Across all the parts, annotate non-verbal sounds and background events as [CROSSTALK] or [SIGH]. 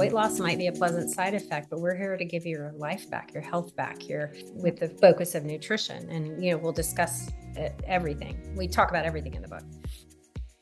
weight loss might be a pleasant side effect, but we're here to give you your life back, your health back here with the focus of nutrition. And, you know, we'll discuss everything. We talk about everything in the book.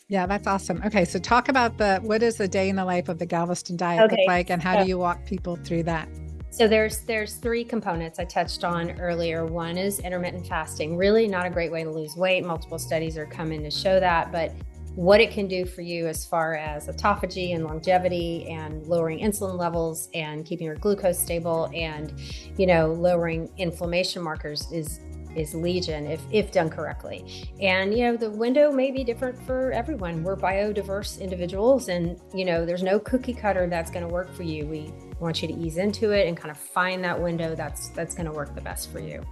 Yeah, that's awesome. Okay, so talk about the what is the day in the life of the Galveston diet okay. look like and how so, do you walk people through that? So there's there's three components I touched on earlier. One is intermittent fasting. Really not a great way to lose weight. Multiple studies are coming to show that, but what it can do for you as far as autophagy and longevity and lowering insulin levels and keeping your glucose stable and you know lowering inflammation markers is is legion if if done correctly. And you know the window may be different for everyone. We're biodiverse individuals and you know there's no cookie cutter that's going to work for you. We want you to ease into it and kind of find that window that's that's going to work the best for you.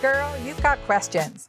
Girl you've got questions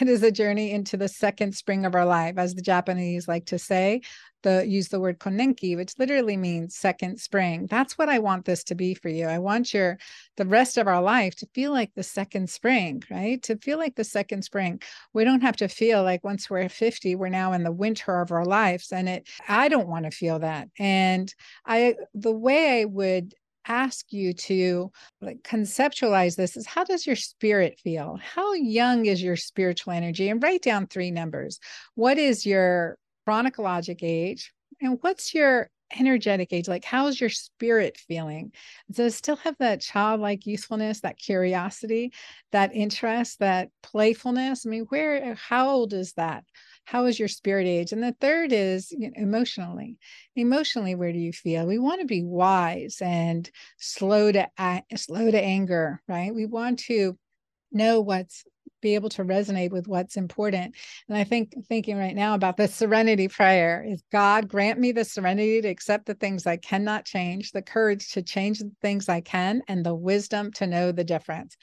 It is a journey into the second spring of our life, as the Japanese like to say. The use the word konenki, which literally means second spring. That's what I want this to be for you. I want your the rest of our life to feel like the second spring, right? To feel like the second spring. We don't have to feel like once we're 50, we're now in the winter of our lives. And it I don't want to feel that. And I the way I would ask you to like conceptualize this is how does your spirit feel? How young is your spiritual energy? And write down three numbers. What is your chronologic age? And what's your energetic age? Like, how's your spirit feeling? Does it still have that childlike youthfulness, that curiosity, that interest, that playfulness? I mean, where, how old is that? How is your spirit age? And the third is you know, emotionally. Emotionally where do you feel? We want to be wise and slow to slow to anger right? We want to know what's be able to resonate with what's important. And i think thinking right now about the serenity prayer is god grant me the serenity to accept the things i cannot change the courage to change the things i can and the wisdom to know the difference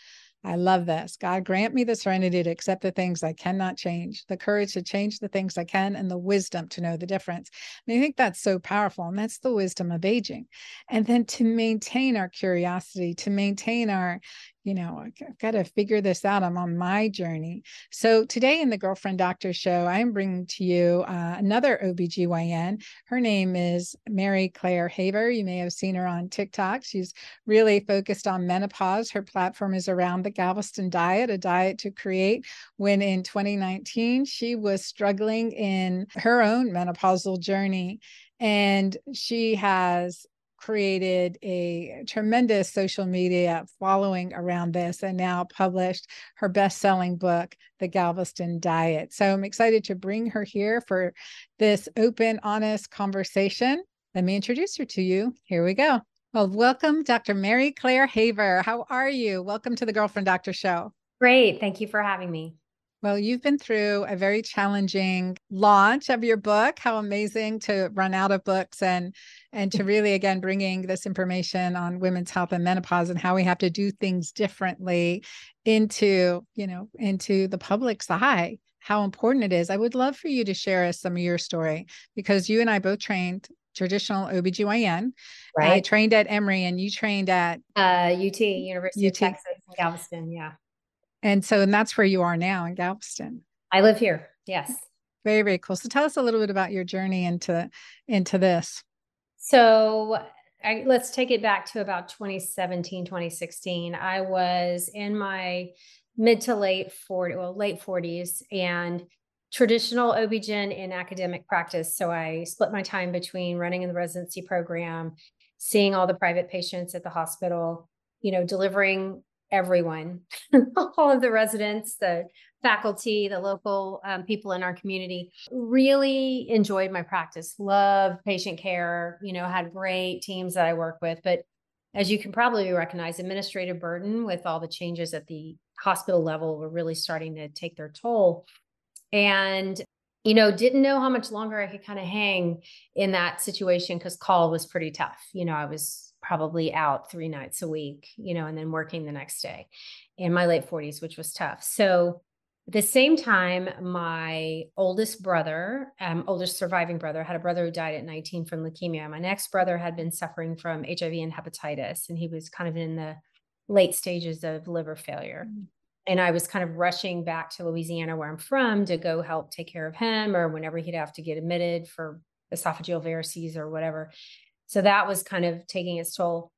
I love this. God, grant me the serenity to accept the things I cannot change, the courage to change the things I can, and the wisdom to know the difference. And I think that's so powerful. And that's the wisdom of aging. And then to maintain our curiosity, to maintain our, you know, I've got to figure this out. I'm on my journey. So today in the Girlfriend Doctor Show, I'm bringing to you uh, another OBGYN. Her name is Mary Claire Haver. You may have seen her on TikTok. She's really focused on menopause. Her platform is around the Galveston diet, a diet to create when in 2019 she was struggling in her own menopausal journey and she has created a tremendous social media following around this and now published her best-selling book the galveston diet. So i'm excited to bring her here for this open honest conversation. Let me introduce her to you. Here we go. Well welcome dr mary claire haver. How are you? Welcome to the girlfriend doctor show. Great. Thank you for having me well, you've been through a very challenging launch of your book. How amazing to run out of books and and to really again bringing this information on women's health and menopause and how we have to do things differently into, you know, into the public's eye. How important it is. I would love for you to share us some of your story because you and I both trained traditional OBGYN. Right. I trained at Emory and you trained at uh, UT, University UT. of Texas in Galveston. Yeah. And so, and that's where you are now in Galveston. I live here. Yes. Very, very cool. So tell us a little bit about your journey into into this. So I, let's take it back to about 2017, 2016. I was in my mid to late 40, well, late 40s and traditional OB-GYN in academic practice. So I split my time between running in the residency program, seeing all the private patients at the hospital, you know, delivering everyone, [LAUGHS] all of the residents, the faculty, the local um, people in our community. Really enjoyed my practice, loved patient care, you know, had great teams that I work with. But as you can probably recognize, administrative burden with all the changes at the hospital level were really starting to take their toll. And you know, didn't know how much longer I could kind of hang in that situation because call was pretty tough. You know, I was probably out three nights a week, you know, and then working the next day in my late 40s, which was tough. So at the same time, my oldest brother, um, oldest surviving brother, had a brother who died at 19 from leukemia. My next brother had been suffering from HIV and hepatitis, and he was kind of in the late stages of liver failure. Mm-hmm. And I was kind of rushing back to Louisiana, where I'm from, to go help take care of him, or whenever he'd have to get admitted for esophageal varices or whatever. So that was kind of taking its toll.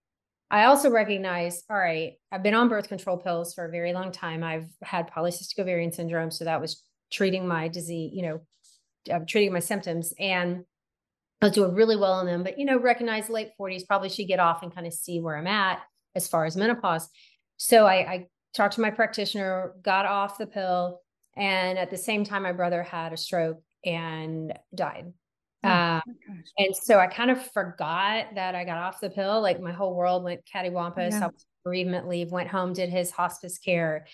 I also recognize, all right, I've been on birth control pills for a very long time. I've had polycystic ovarian syndrome. So that was treating my disease, you know, uh, treating my symptoms. And I was doing really well on them, but, you know, recognize late 40s, probably should get off and kind of see where I'm at as far as menopause. So I, I talked to my practitioner, got off the pill. And at the same time, my brother had a stroke and died. Oh, um, and so I kind of forgot that I got off the pill. Like my whole world went cattywampus. Yeah. I was bereavement leave, went home, did his hospice care,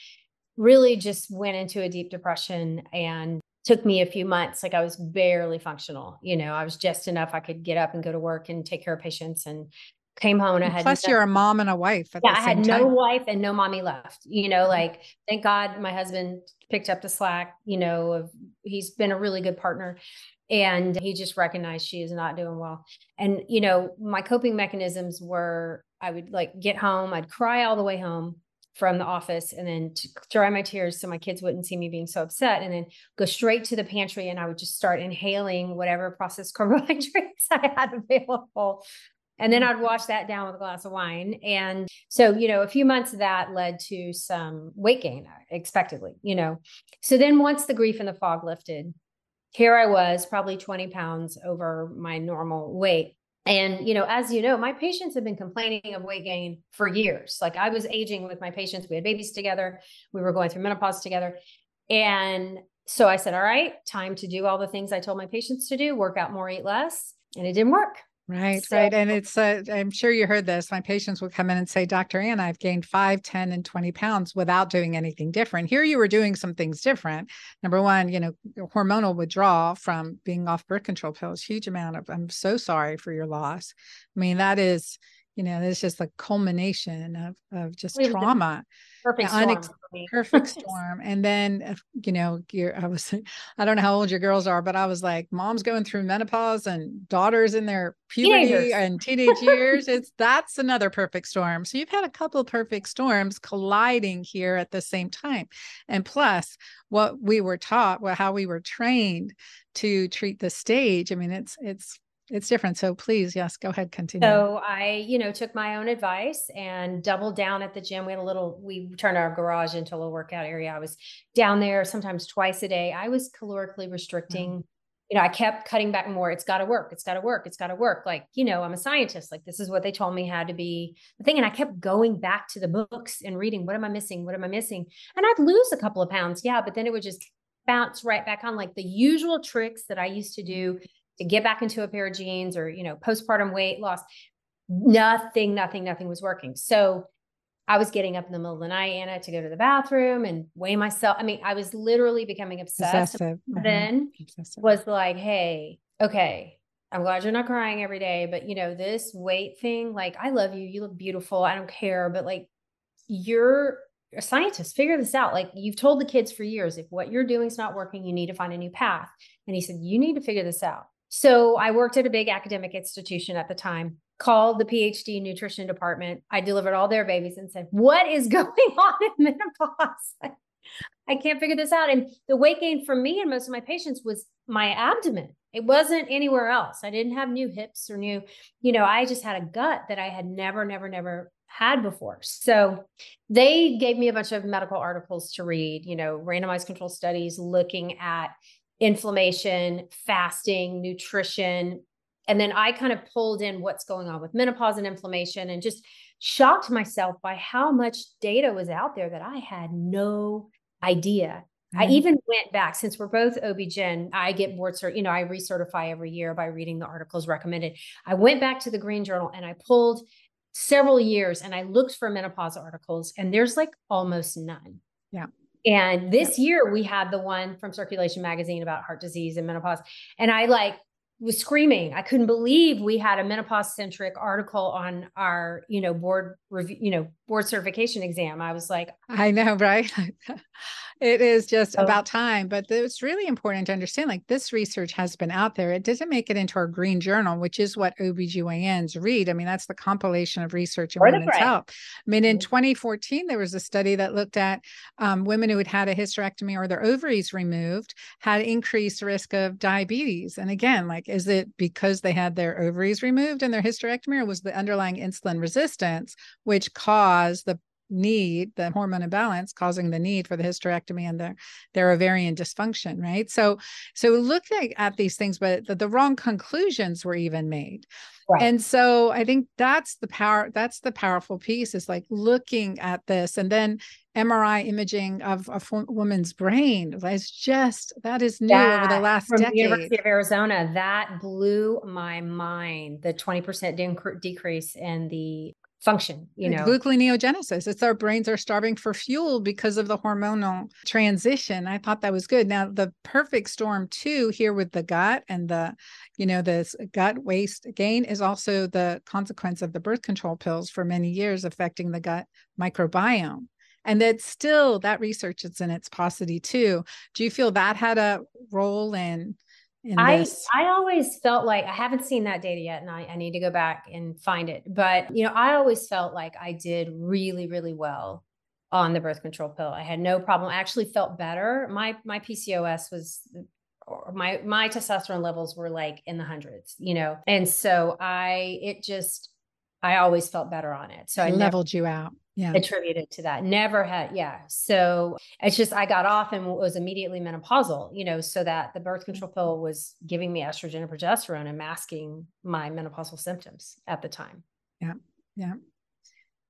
really just went into a deep depression and took me a few months. Like I was barely functional. You know, I was just enough I could get up and go to work and take care of patients and came home and I had plus you're a mom and a wife. yeah, I had time. no wife and no mommy left. You know, like thank God my husband picked up the slack. You know, of, he's been a really good partner and he just recognized she is not doing well and you know my coping mechanisms were i would like get home i'd cry all the way home from the office and then dry my tears so my kids wouldn't see me being so upset and then go straight to the pantry and i would just start inhaling whatever processed [LAUGHS] carbohydrates i had available and then I'd wash that down with a glass of wine. And so, you know, a few months of that led to some weight gain uh, expectedly, you know. So then once the grief and the fog lifted, here I was, probably 20 pounds over my normal weight. And, you know, as you know, my patients have been complaining of weight gain for years. Like I was aging with my patients. We had babies together. We were going through menopause together. And so I said, all right, time to do all the things I told my patients to do, work out more, eat less. And it didn't work. Right, so, right. And it's, uh, I'm sure you heard this. My patients would come in and say, Dr. Ann, I've gained five, 10, and 20 pounds without doing anything different. Here you were doing some things different. Number one, you know, hormonal withdrawal from being off birth control pills, huge amount of, I'm so sorry for your loss. I mean, that is, you know, it's just a culmination of, of just trauma perfect storm. Unex- perfect [LAUGHS] storm. And then, uh, you know, I was, [LAUGHS] I don't know how old your girls are, but I was like, mom's going through menopause and daughters in their puberty Teenagers. and [LAUGHS] teenage years. It's that's another perfect storm. So you've had a couple of perfect storms colliding here at the same time. And plus, what we were taught, well, how we were trained to treat the stage. I mean, it's it's it's different. So please, yes, go ahead, continue. So I, you know, took my own advice and doubled down at the gym. We had a little, we turned our garage into a little workout area. I was down there sometimes twice a day. I was calorically restricting. Mm-hmm. You know, I kept cutting back more. It's got to work. It's got to work. It's got to work. Like, you know, I'm a scientist. Like, this is what they told me had to be the thing. And I kept going back to the books and reading, what am I missing? What am I missing? And I'd lose a couple of pounds. Yeah. But then it would just bounce right back on like the usual tricks that I used to do to get back into a pair of jeans or, you know, postpartum weight loss. Nothing, nothing, nothing was working. So I was getting up in the middle of the night, Anna, to go to the bathroom and weigh myself. I mean, I was literally becoming obsessed. Mm-hmm. Then Obsessive. was like, hey, okay, I'm glad you're not crying every day, but you know, this weight thing, like, I love you. You look beautiful. I don't care. But like, you're a scientist, figure this out. Like, you've told the kids for years, if what you're doing is not working, you need to find a new path. And he said, you need to figure this out. So I worked at a big academic institution at the time, called the PhD nutrition department. I delivered all their babies and said, What is [LAUGHS] going on in menopause? [LAUGHS] I can't figure this out. And the weight gain for me and most of my patients was my abdomen. It wasn't anywhere else. I didn't have new hips or new, you know, I just had a gut that I had never, never, never had before. So they gave me a bunch of medical articles to read, you know, randomized control studies looking at inflammation, fasting, nutrition. And then I kind of pulled in what's going on with menopause and inflammation and just shocked myself by how much data was out there that I had no idea. Mm-hmm. I even went back since we're both OB-GYN, I get board cert, you know, I recertify every year by reading the articles recommended. I went back to the Green Journal and I pulled several years and I looked for menopause articles and there's like almost none. Yeah. And this year we had the one from Circulation Magazine about heart disease and menopause. And I like was screaming. I couldn't believe we had a menopause centric article on our, you know, board review, you know, board certification exam. I was like, I know, right? [LAUGHS] it is just oh. about time. But it's really important to understand like this research has been out there. It doesn't make it into our green journal, which is what OBGYNs read. I mean, that's the compilation of research in women's health. I mean, in mm-hmm. 2014, there was a study that looked at um, women who had had a hysterectomy or their ovaries removed had increased risk of diabetes. And again, like, is it because they had their ovaries removed and their hysterectomy, or was the underlying insulin resistance, which caused the need the hormone imbalance causing the need for the hysterectomy and their their ovarian dysfunction right? So so looking at these things but the, the wrong conclusions were even made. Right. and so i think that's the power that's the powerful piece is like looking at this and then mri imaging of a woman's brain is just that is new that, over the last from decade the university of arizona that blew my mind the 20% decrease in the function you know? gluconeogenesis it's our brains are starving for fuel because of the hormonal transition. I thought that was good. Now the perfect storm too here with the gut and the you know this gut waist gain is also the consequence of the birth control pills for many years affecting the gut microbiome. And that still that research is in its paucity too. Do you feel that had a role in I this? I always felt like I haven't seen that data yet, and I, I need to go back and find it. But you know, I always felt like I did really, really well on the birth control pill. I had no problem. I actually felt better. My my PCOS was my my testosterone levels were like in the hundreds, you know. And so I it just I always felt better on it. So I leveled never, you out yeah. attributed to that. Never had, yeah. So it's just I got off and was immediately menopausal, you know, so that the birth control pill mm-hmm. was giving me estrogen and progesterone and masking my menopausal symptoms at the time. Yeah. Yeah.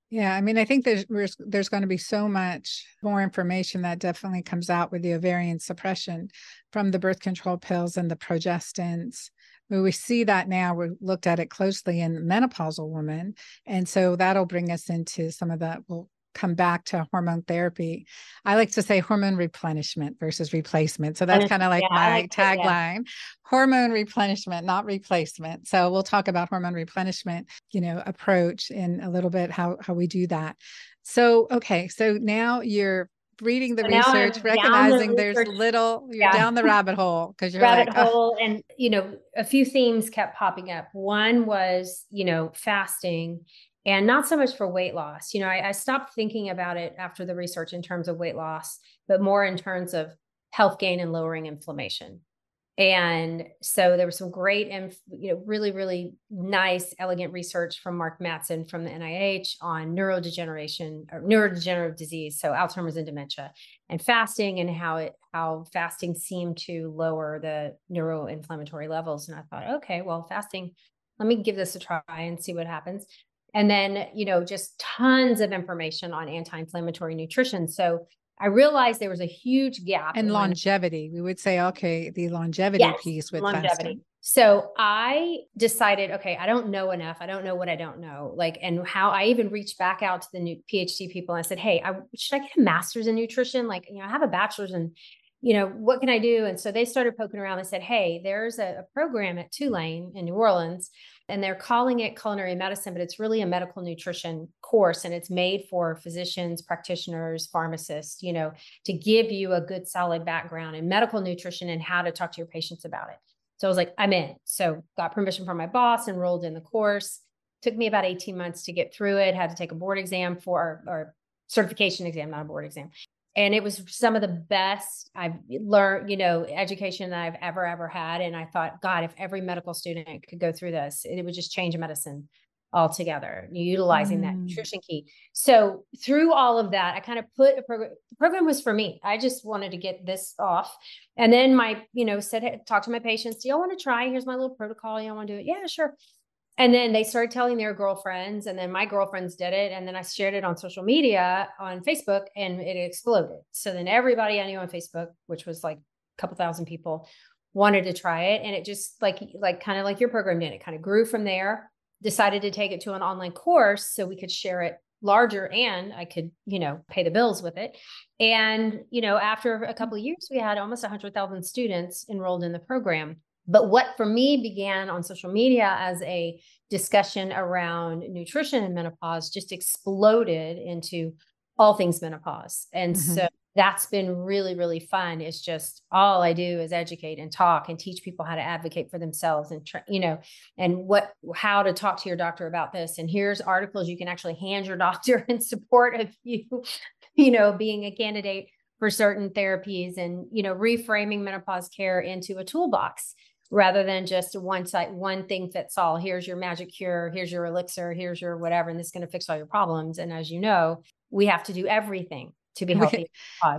Yeah, I mean, I think there's there's going to be so much more information that definitely comes out with the ovarian suppression from the birth control pills and the progestins we see that now we looked at it closely in menopausal women and so that'll bring us into some of that we'll come back to hormone therapy. I like to say hormone replenishment versus replacement so that's kind of like yeah, my like tagline yeah. hormone replenishment not replacement. So we'll talk about hormone replenishment you know approach in a little bit how how we do that. So okay so now you're reading the so research, recognizing the there's research. little, you're yeah. down the rabbit hole because you're rabbit like, hole. Oh. And, you know, a few themes kept popping up. One was, you know, fasting and not so much for weight loss. You know, I, I stopped thinking about it after the research in terms of weight loss, but more in terms of health gain and lowering inflammation. And so there was some great and you know really really nice elegant research from Mark Mattson from the NIH on neurodegeneration or neurodegenerative disease, so Alzheimer's and dementia, and fasting and how it how fasting seemed to lower the neuroinflammatory levels. And I thought, okay, well, fasting, let me give this a try and see what happens. And then you know just tons of information on anti-inflammatory nutrition. So I realized there was a huge gap and longevity. we would say, okay, the longevity yes, piece with longevity. Fasting. So I decided, okay, I don't know enough. I don't know what I don't know. Like, and how I even reached back out to the new PhD people. And I said, hey, I, should I get a master's in nutrition? Like, you know, I have a bachelor's in, you know, what can I do? And so they started poking around and said, hey, there's a, a program at Tulane in New Orleans and they're calling it culinary medicine, but it's really a medical nutrition course and it's made for physicians, practitioners, pharmacists, you know, to give you a good solid background in medical nutrition and how to talk to your patients about it. So I was like, I'm in. So got permission from my boss, enrolled in the course. Took me about 18 months to get through it, had to take a board exam for or certification exam, not a board exam and it was some of the best I've learned, you know, education that I've ever, ever had. And I thought, God, if every medical student could go through this, it would just change medicine altogether, utilizing mm. that nutrition key. So through all of that, I kind of put a program, the program was for me. I just wanted to get this off. And then my, you know, said, hey, talk to my patients. Do y'all want to try? Here's my little protocol. Y'all want to do it? Yeah, sure. And then they started telling their girlfriends and then my girlfriends did it and then i shared it on social media on facebook and it exploded so then everybody i knew on facebook which was like a couple thousand people wanted to try it and it just like like kind of like your program did it kind of grew from there decided to take it to an online course so we could share it larger and I could, you know, pay the bills with it. And, you know, after a couple of years, we had almost 100,000 students enrolled in the program. But what for me began on social media as a discussion around nutrition and menopause just exploded into all things menopause. And mm-hmm. so that's been really really fun it's just all i do is educate and talk and teach people how to advocate for themselves and you know and what how to talk to your doctor about this and here's articles you can actually hand your [LAUGHS] doctor in support of you [LAUGHS] you know being a candidate for certain therapies and you know reframing menopause care into a toolbox rather than just one site one thing fits all. Here's your magic cure here's your elixir here's your whatever and this is going to fix all your problems. And as you know we have to do everything to be healthy.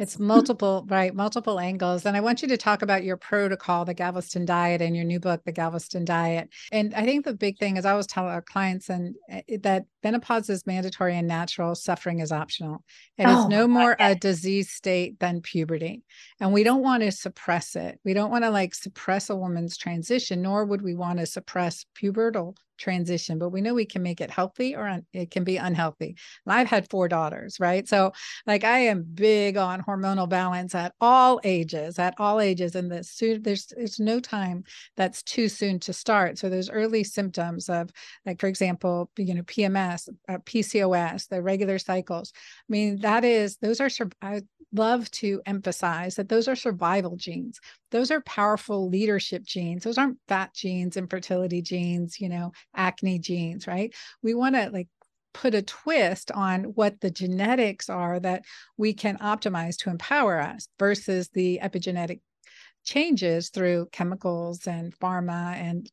it's multiple, right? Multiple angles. And I want you to talk about your protocol, the Galveston diet, and your new book, The Galveston Diet. And I think the big thing is I always tell our clients and eh, that menopause is mandatory and natural, suffering is optional. It oh, is no more a disease state than puberty. And we don't want to suppress it. We don't want to like suppress a woman's transition, nor would we want to suppress pubertal transition, but we know we can make it healthy or un- it can be unhealthy. And I've had four daughters, right? So, like, I am big on hormonal balance at all ages, at all ages. And this soon, there's there's no time that's too soon to start. So, there's early symptoms of, like, for example, you know, PMS, uh, PCOS, the regular cycles. I mean, that is those are. I love to emphasize that those are survival genes. Those are powerful leadership genes. Those aren't fat genes, infertility genes, you know, acne genes, right? We want to like put a twist on what the genetics are that we can optimize to empower us versus the epigenetic changes through chemicals and pharma and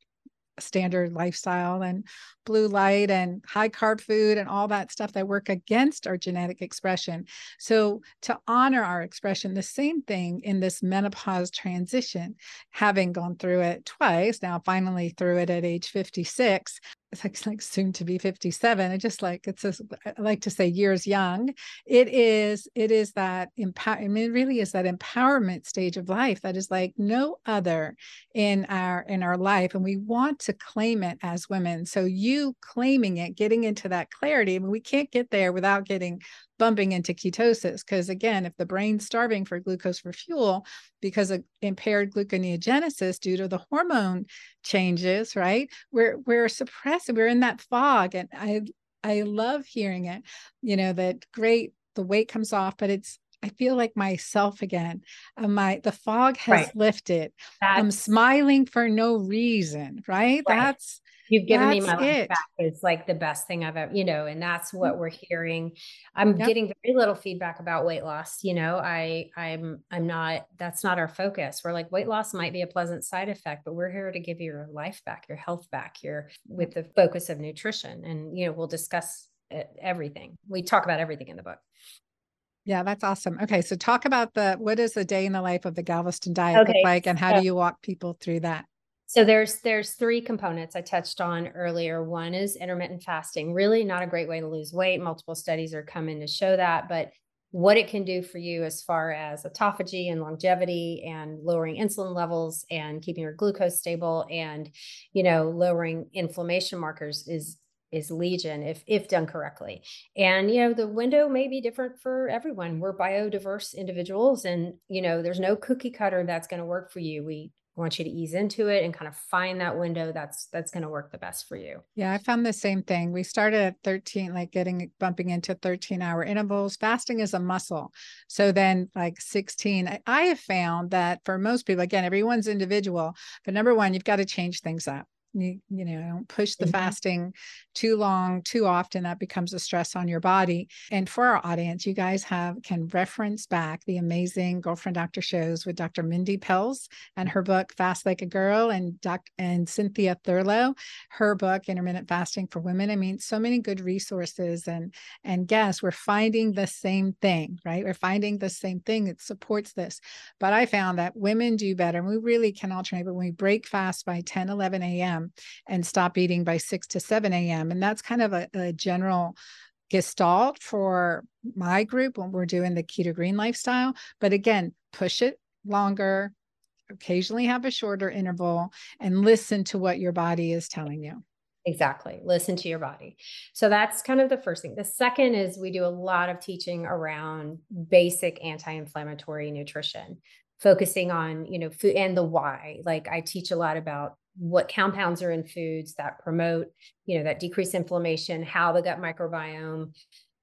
standard lifestyle and blue light and high carb food and all that stuff that work against our genetic expression. So, to honor our expression, the same thing in this menopause transition, having gone through it twice, now finally through it at age 56, like, soon to be 57 i just like it's just, i like to say years young. It is it is that empower i mean it really is that empowerment stage of life that is like no other in our in our life and we want to claim it as women. So you claiming it getting into that clarity I mean, we can't get there without getting bumping into ketosis. Because again, if the brain's starving for glucose for fuel because of impaired gluconeogenesis due to the hormone changes, right? We're we're suppressed. We're in that fog. And I I love hearing it, you know, that great, the weight comes off, but it's I feel like myself again. Uh, my the fog has right. lifted. That's, I'm smiling for no reason, right? right. That's You've given that's me my life it. back. It's like the best thing I've ever, you know, and that's what mm. we're hearing. I'm yep. getting very little feedback about weight loss. You know, I, I'm, I'm not, that's not our focus. We're like, weight loss might be a pleasant side effect, but we're here to give you your life back, your health back here with the focus of nutrition. And, you know, we'll discuss everything. We talk about everything in the book. Yeah, that's awesome. Okay, so talk about the what is the day in the life of the Galveston diet okay, look like, and how so, do you walk people through that? So there's there's three components I touched on earlier. One is intermittent fasting. Really not a great way to lose weight. Multiple studies are coming to show that, but what it can do for you as far as autophagy and longevity and lowering insulin levels and keeping your glucose stable and you know lowering inflammation markers is is legion if if done correctly and you know the window may be different for everyone we're biodiverse individuals and you know there's no cookie cutter that's going to work for you we I want you to ease into it and kind of find that window that's that's going to work the best for you. Yeah, I found the same thing. We started at 13 like getting bumping into 13 hour intervals. Fasting is a muscle. So then like 16 I have found that for most people again everyone's individual, but number 1 you've got to change things up you, you know don't push the mm-hmm. fasting too long too often that becomes a stress on your body. And for our audience you guys have can reference back the amazing girlfriend doctor shows with dr mindy pelz and her book fast like a girl and doc and cynthia thurlow her book intermittent fasting for women. I mean so many good resources and and guess we're finding the same thing right? We're finding the same thing that supports this. But i found that women do better and we really can alternate but when we break fast by 10 11 a.m and stop eating by 6 to 7 a.m. And that's kind of a, a general gestalt for my group when we're doing the keto green lifestyle. But again, push it longer, occasionally have a shorter interval, and listen to what your body is telling you. Exactly. Listen to your body. So that's kind of the first thing. The second is we do a lot of teaching around basic anti-inflammatory nutrition, focusing on, you know, food and the why. Like I teach a lot about what compounds are in foods that promote, you know, that decrease inflammation, how the gut microbiome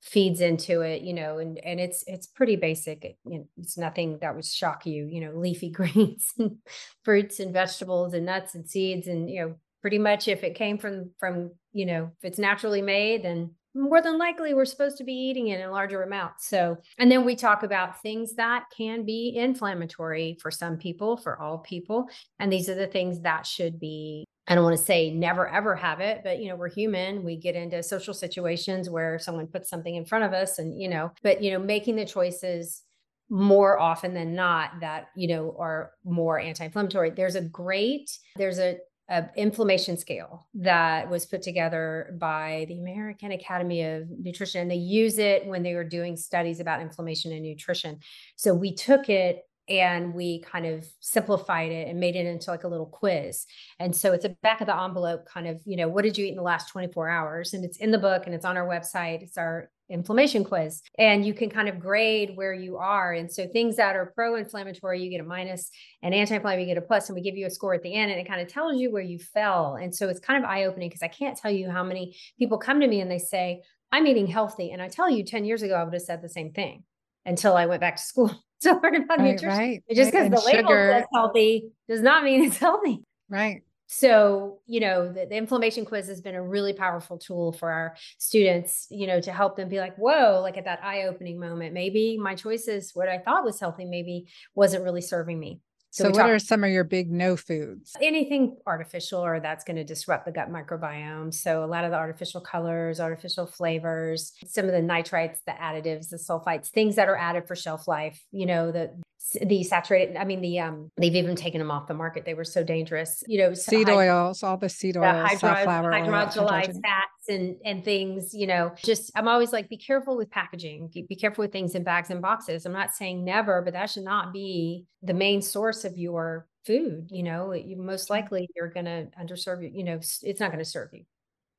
feeds into it, you know, and and it's it's pretty basic. it's nothing that would shock you, you know, [LAUGHS] leafy greens and fruits and vegetables and nuts and seeds and you know pretty much if it came from from you know if it's naturally made then more than likely we're supposed to be eating it in larger amounts so and then we talk about things that can be inflammatory for some people for all people. And these are the things that should be I don't want to say never ever have it, but you know, we're human. We get into social situations where someone puts something in front of us and you know, but you know, making the choices more often than not that you know are more anti-inflammatory. There's a great there's a a inflammation scale that was put together by the American Academy of Nutrition. And they use it when they were doing studies about inflammation and nutrition. So we took it and we kind of simplified it and made it into like a little quiz. And so it's a back of the envelope kind of, you know, what did you eat in the last 24 hours? And it's in the book and it's on our website. It's our inflammation quiz. And you can kind of grade where you are. And so things that are pro inflammatory, you get a minus, and anti inflammatory, you get a plus, and we give you a score at the end. And it kind of tells you where you fell. And so it's kind of eye opening because I can't tell you how many people come to me and they say, I'm eating healthy. And I tell you, 10 years ago, I would have said the same thing until I went back to school [LAUGHS] to learn about right, nutrition. Right. Just because right. the label sugar. says healthy does not mean it's healthy. Right. So, you know, the, the, inflammation quiz has been a really powerful tool for our students, you know, to help them be like, whoa, like at that eye opening moment, maybe my choices, what I thought was healthy, maybe wasn't really serving me. So, so what talk- are some of your big no foods? Anything artificial or that's going to disrupt the gut microbiome. So a lot of the artificial colors, artificial flavors, some of the nitrites, the additives, the sulfites, things that are added for shelf life, you know, the the saturated i mean the um they've even taken them off the market. They were so dangerous you know seed hyd- oils all the seed oils the hydro- hydrolyzed fats and and things you know just i'm always like be careful with packaging. Be careful with things in bags and boxes. I'm not saying never but that should not be the main source of your food you know? You most likely you're going to underserve you you know it's not going to serve you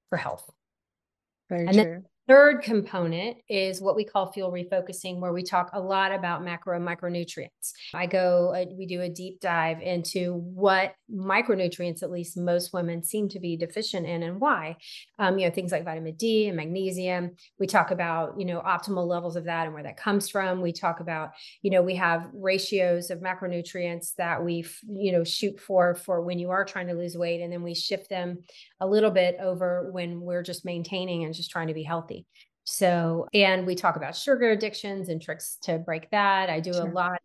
for health. Very and true. then Third component is what we call fuel refocusing, where we talk a lot about macro and micronutrients. I go, uh, we do a deep dive into what micronutrients, at least most women, seem to be deficient in and why. Um, you know, things like vitamin D and magnesium. We talk about, you know, optimal levels of that and where that comes from. We talk about, you know, we have ratios of macronutrients that we, you know, shoot for for when you are trying to lose weight, and then we shift them a little bit over when we're just maintaining and just trying to be healthy healthy. So, and we talk about sugar addictions and tricks to break that. I do sure. a lot.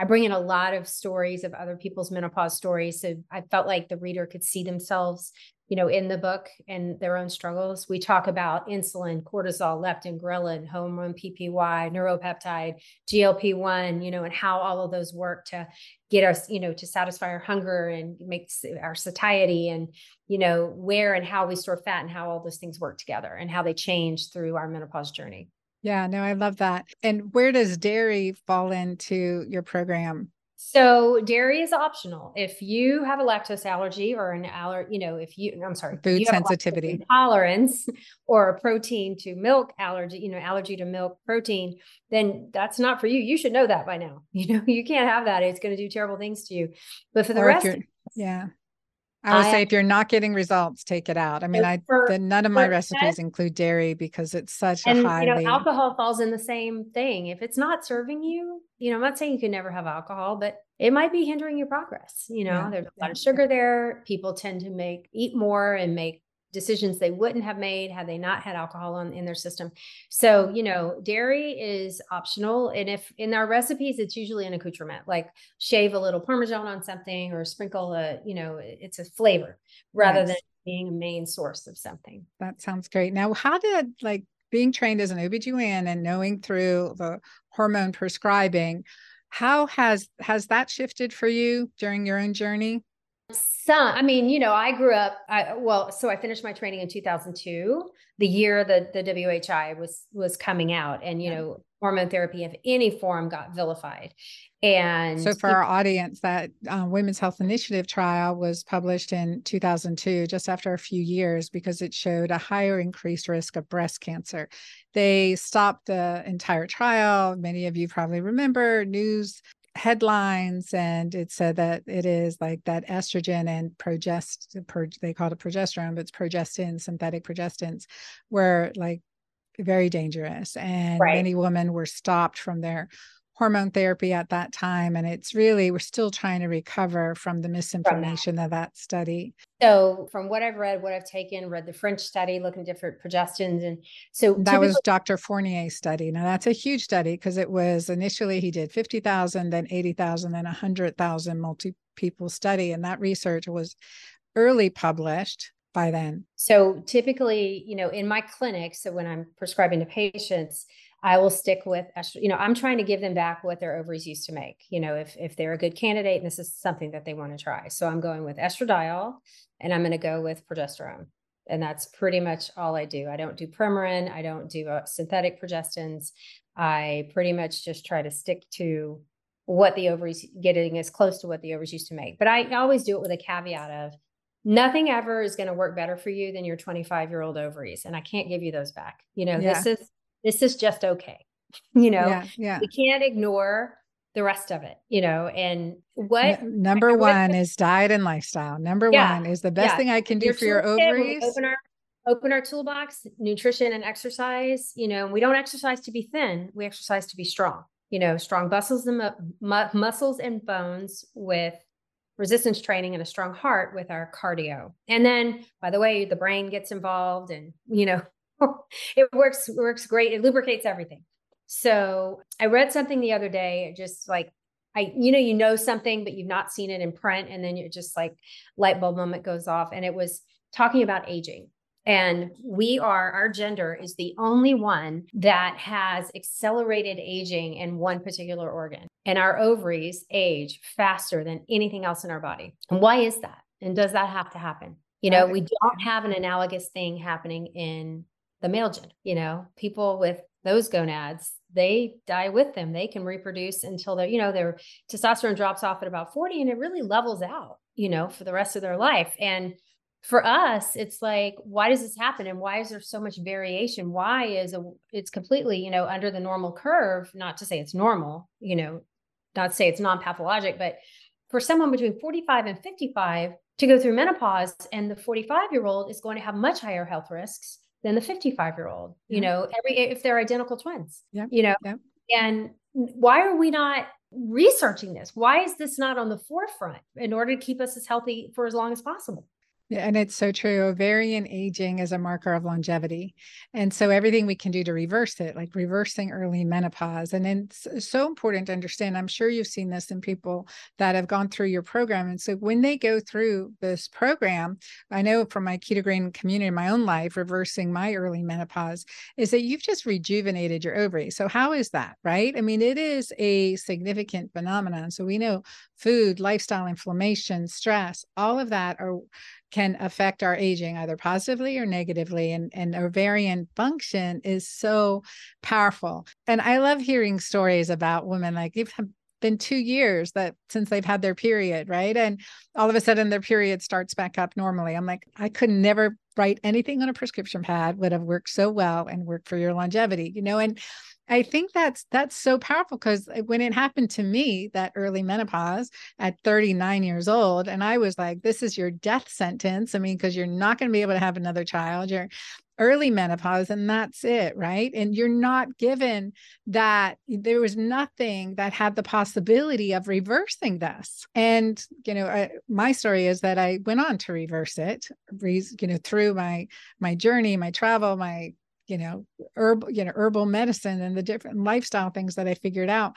I bring in a lot of stories of other people's menopause stories. So I felt like the reader could see themselves you know, in the book and their own struggles. We talk about insulin, cortisol, leptin, ghrelin, hormone PPY, neuropeptide, GLP-1, you know, and how all of those work to get us, you know, to satisfy our hunger and make our satiety and, you know, where and how we store fat and how all those things work together and how they change through our menopause journey. Yeah, no, I love that. And where does dairy fall into your program? So dairy is optional. If you have a lactose allergy or an aller, you know, if you, I'm sorry, food sensitivity intolerance [LAUGHS] or a protein to milk allergy, you know, allergy to milk protein, then that's not for you. You should know that by now. [LAUGHS] You know, you can't have that. It's going to do terrible things to you. But for the or rest, yeah, I would I, say if you're not getting results, take it out. I mean, I for, the, none of my recipes include dairy because it's such and, a high. You know, alcohol falls in the same thing. If it's not serving you, you know, I'm not saying you can never have alcohol, but it might be hindering your progress. You know, yeah. there's a lot of sugar there. People tend to make eat more and make decisions they wouldn't have made had they not had alcohol on, in their system. So, you know, dairy is optional. And if in our recipes, it's usually an accoutrement, like shave a little Parmesan on something or sprinkle a, you know, it's a flavor rather nice. than being a main source of something. That sounds great. Now, how did like being trained as an OBGYN and knowing through the hormone prescribing, how has has that shifted for you during your own journey? Some i mean you know i grew up i well so i finished my training in 2002 the year that the whi was was coming out and you yeah. know hormone therapy of any form got vilified. And so for our audience that uh, women's health initiative trial was published in 2002 just after a few years because it showed a higher increased risk of breast cancer. They stopped the entire trial. Many of you probably remember news headlines and it said that it is like that estrogen and progest pro, they called it progesterone but it's progestin synthetic progestins were like very dangerous and right. many women were stopped from their hormone therapy at that time and it's really we're still trying to recover from the misinformation that. of that study. So from what i've read what i've taken read the french study looking at different progestins and so that was dr fournier's study. Now that's a huge study because it was initially he did 50000 then 80000 then 100000 multi people study and that research was early published by then. So typically you know in my clinic so when i'm prescribing to patients I will stick with, you know, I'm trying to give them back what their ovaries used to make. You know, if if they're a good candidate and this is something that they want to try, so I'm going with estradiol, and I'm going to go with progesterone, and that's pretty much all I do. I don't do Premarin, I don't do uh, synthetic progestins. I pretty much just try to stick to what the ovaries getting as close to what the ovaries used to make. But I always do it with a caveat of nothing ever is going to work better for you than your 25 year old ovaries and i can't give you those back you know yeah. this is this is just okay. [LAUGHS] you know, yeah, yeah. we can't ignore the rest of it, you know, and what N- number one is diet and lifestyle. Number yeah, one is the best yeah. thing I can do your for your ovaries. Open our, open our toolbox, nutrition and exercise, you know, we don't exercise to be thin. We exercise to be strong, you know, strong muscles and mu- muscles and bones with resistance training and a strong heart with our cardio. And then by the way, the brain gets involved and, you know, [LAUGHS] it works works great. It lubricates everything. So I read something the other day, just like I, you know, you know something, but you've not seen it in print, and then you're just like light bulb moment goes off, and it was talking about aging. And we are, our gender is the only one that has accelerated aging in one particular organ. And our ovaries age faster than anything else in our body. And why is that? And does that have to happen? You know, we don't have an analogous thing happening in the male gender. You know, people with those gonads, they die with them. They can reproduce until they're, you know, their testosterone drops off at about 40 and it really levels out, you know, for the rest of their life. And for us, it's like, why does this happen? And why is there so much variation? Why is a, it's completely, you know, under the normal curve, not to say it's normal, you know, not to say it's non-pathologic, but for someone between 45 and 55 to go through menopause and the 45 year old is going to have much higher health risks than the 55 year old you know every if they're identical twins yeah you know? yeah. and why are we not researching this? Why is this not on the forefront in order to keep us as healthy for as long as possible? yeah, and it's so true. Ovarian aging is a marker of longevity. And so everything we can do to reverse it, like reversing early menopause. And it's so important to understand. I'm sure you've seen this in people that have gone through your program. And so when they go through this program, I know from my keto green community in my own life, reversing my early menopause, is that you've just rejuvenated your ovary. So how is that? Right. I mean, it is a significant phenomenon. So we know food, lifestyle, inflammation, stress, all of that are can affect our aging either positively or negatively and, and ovarian function is so powerful. And i love hearing stories about women like you've been two years that since they've had their period right? And all of a sudden their period starts back up normally. I'm like i could never write anything on a prescription pad would have worked so well and worked for your longevity you know and I think that's that's so powerful because uh, when it happened to me, that early menopause at 39 years old, and I was like, this is your death sentence. I mean, because you're not going to be able to have another child. You're early menopause, and that's it, right? And you're not given that there was nothing that had the possibility of reversing this. And you know, I, my story is that I went on to reverse it, you know, through my my journey, my travel, my you know herbal you know herbal medicine and the different lifestyle things that i figured out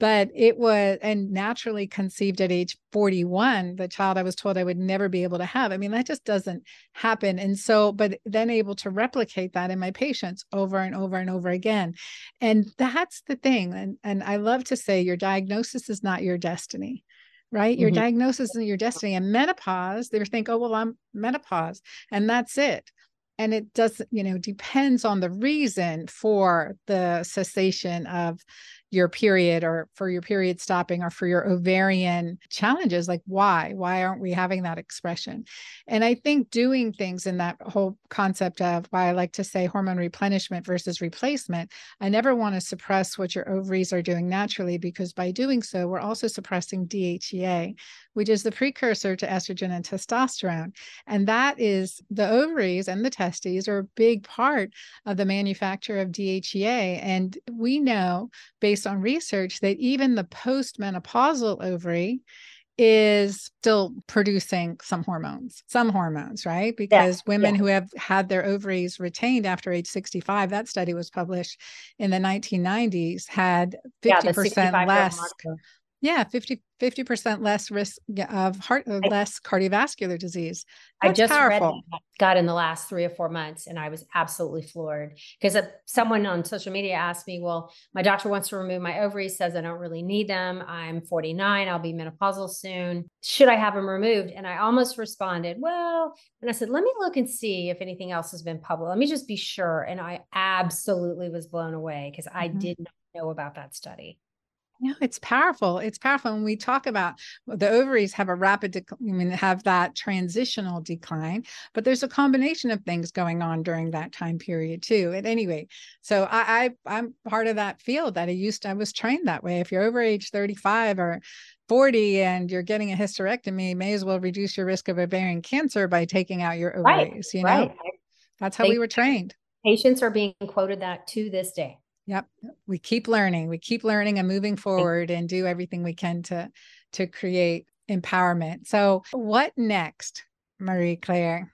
but it was and naturally conceived at age 41 the child i was told i would never be able to have i mean that just doesn't happen and so but then able to replicate that in my patients over and over and over again and that's the thing and and i love to say your diagnosis is not your destiny right? Your mm-hmm. diagnosis and your destiny. And menopause, they think, oh, well, I'm menopause, and that's it and it doesn't, you know depends on the reason for the cessation of your period or for your period stopping or for your ovarian challenges like why? Why aren't we having that expression? And i think doing things in that whole concept of why i like to say hormone replenishment versus replacement i never want to suppress what your ovaries are doing naturally because by doing so we're also suppressing dhea which is the precursor to estrogen and testosterone and that is the ovaries and the testes are a big part of the manufacture of dhea and we know based on research that even the postmenopausal ovary is still producing some hormones, some hormones, right? Because yeah, women yeah. who have had their ovaries retained after age 65, that study was published in the 1990s, had 50% yeah, less. Yeah, 50 50% less risk of heart uh, less cardiovascular disease. That's I just powerful. got in the last three or four months and I was absolutely floored because someone on social media asked me, well, my doctor wants to remove my ovaries, says I don't really need them. I'm 49, I'll be menopausal soon. Should I have them removed? And I almost responded, well, and I said, let me look and see if anything else has been published. Let me just be sure. And I absolutely was blown away because I mm-hmm. did not know about that study. No, it's powerful. It's powerful. When we talk about the ovaries have a rapid, dec- I mean, have that transitional decline, but there's a combination of things going on during that time period too. At any rate, so I, I I'm part of that field that I used. To, I was trained that way. If you're over age 35 or 40 and you're getting a hysterectomy, may as well reduce your risk of ovarian cancer by taking out your ovaries. Right, you know, right. that's how we were trained. Patients are being quoted that to this day. Yep. We keep learning. We keep learning and moving forward and do everything we can to to create empowerment. So what next, Marie Claire?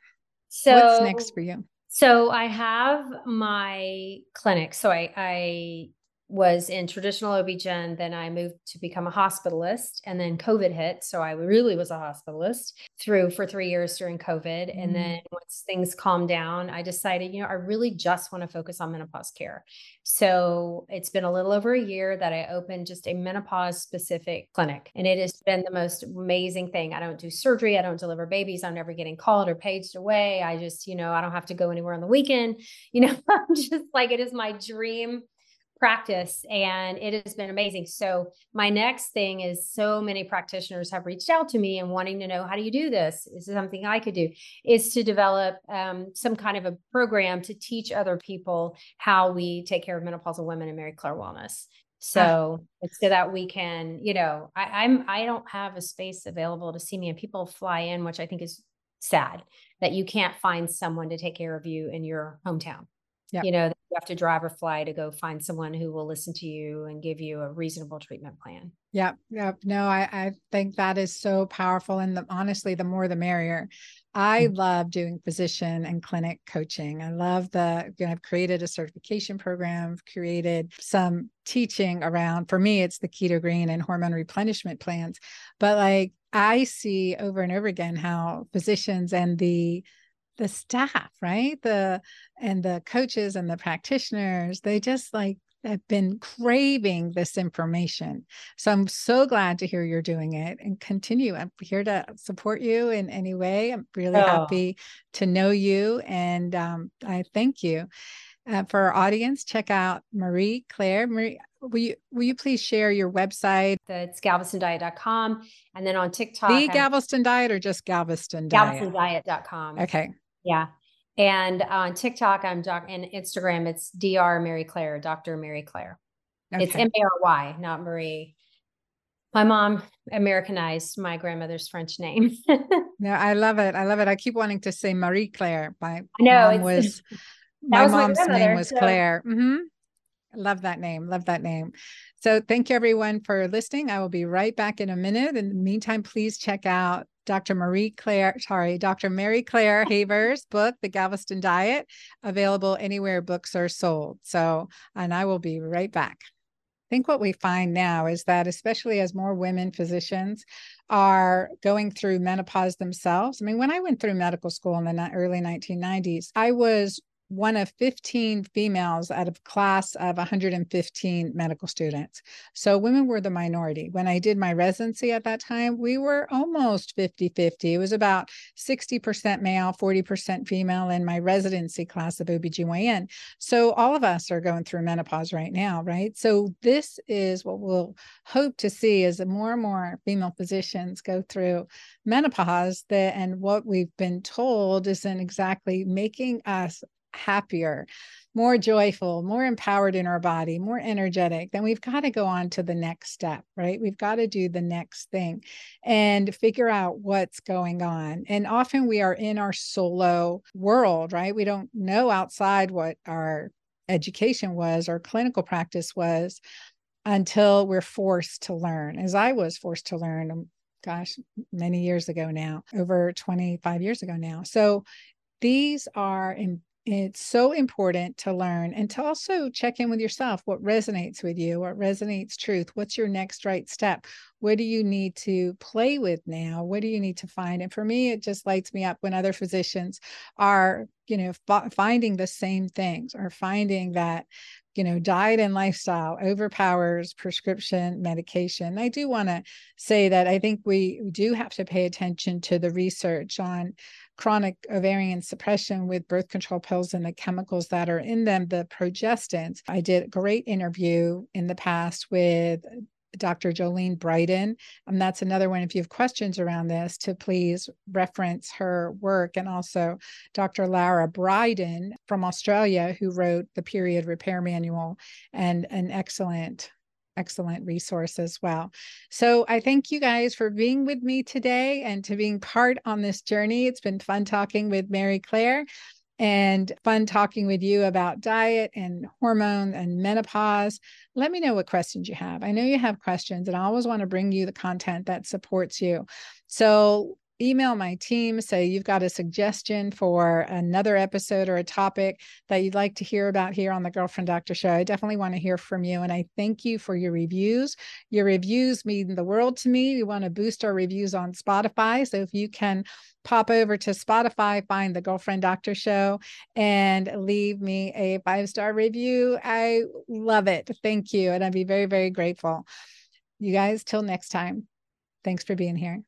So what's next for you? So I have my clinic. So I I was in traditional OB-GYN. Then I moved to become a hospitalist and then COVID hit. So I really was a hospitalist through for three years during COVID. Mm. And then once things calmed down, I decided, you know, I really just want to focus on menopause care. So it's been a little over a year that I opened just a menopause specific clinic. And it has been the most amazing thing. I don't do surgery. I don't deliver babies. I'm never getting called or paged away. I just, you know, I don't have to go anywhere on the weekend. You know, [LAUGHS] I'm just like, it is my dream practice and it has been amazing. So my next thing is so many practitioners have reached out to me and wanting to know how do you do this? Is this something I could do? Is to develop um, some kind of a program to teach other people how we take care of menopausal women in Mary Claire Wellness. So so that we can, you know, I, I'm I don't have a space available to see me and people fly in, which I think is sad that you can't find someone to take care of you in your hometown. Yep. You know, you have to drive or fly to go find someone who will listen to you and give you a reasonable treatment plan. Yep. Yep. No, I, I think that is so powerful. And the, honestly, the more the merrier. I mm-hmm. love doing physician and clinic coaching. I love the, you know, I've created a certification program, created some teaching around, for me, it's the keto green and hormone replenishment plans. But like I see over and over again how physicians and the the staff, right? The and the coaches and the practitioners, they just like have been craving this information. So I'm so glad to hear you're doing it and continue. I'm here to support you in any way. I'm really oh. happy to know you and um, I thank you. Uh, for our audience, check out Marie Claire. Marie, will you will you please share your website? It's galvestondiet.com. And then on TikTok. The Galveston Diet or just Galveston Diet? GalvestonDiet.com. Okay. Yeah. And on TikTok, I'm doc and Instagram, it's Dr. Mary Claire, Dr. Mary Claire. Okay. It's M A R Y, not Marie. My mom Americanized my grandmother's French name. [LAUGHS] no, I love it. I love it. I keep wanting to say Marie Claire. My mom [LAUGHS] was my was mom's my name was so. Claire. Mm-hmm. Love that name. Love that name. So thank you everyone for listening. I will be right back in a minute. In the meantime, please check out Dr. Marie Claire, sorry, Dr. Mary Claire [LAUGHS] Haver's book, The Galveston Diet, available anywhere books are sold. So, and I will be right back. I think what we find now is that, especially as more women physicians are going through menopause themselves. I mean, when I went through medical school in the early 1990s, I was one of 15 females out of class of 115 medical students. So women were the minority. When I did my residency at that time, we were almost 50 50. It was about 60% male, 40% female in my residency class of OBGYN. So all of us are going through menopause right now, right? So this is what we'll hope to see as more and more female physicians go through menopause that and what we've been told isn't exactly making us happier, more joyful, more empowered in our body, more energetic, then we've got to go on to the next step, right? We've got to do the next thing and figure out what's going on. And often we are in our solo world, right? We don't know outside what our education was or clinical practice was until we're forced to learn, as I was forced to learn um, gosh, many years ago now, over 25 years ago now. So these are it's so important to learn and to also check in with yourself what resonates with you what resonates truth what's your next right step what do you need to play with now what do you need to find? And for me it just lights me up when other physicians are you know f- finding the same things or finding that you know diet and lifestyle overpowers prescription medication. I do want to say that i think we do have to pay attention to the research on chronic ovarian suppression with birth control pills and the chemicals that are in them, the progestins. I did a great interview in the past with Dr. Jolene Brighten. And that's another one. If you have questions around this, to please reference her work. And also Dr. Lara Briden from Australia, who wrote the Period Repair Manual and an excellent excellent resource as well. So I thank you guys for being with me today and to being part on this journey. It's been fun talking with Mary Claire and fun talking with you about diet and hormone and menopause. Let me know what questions you have. I know you have questions, and I always want to bring you the content that supports you. So email my team, say you've got a suggestion for another episode or a topic that you'd like to hear about here on the Girlfriend Doctor Show. I definitely want to hear from you. And I thank you for your reviews. Your reviews mean the world to me. We want to boost our reviews on Spotify. So if you can pop over to Spotify, find the Girlfriend Doctor Show, and leave me a five star review. I love it. Thank you. And I'd be very, very grateful. You guys, till next time. Thanks for being here.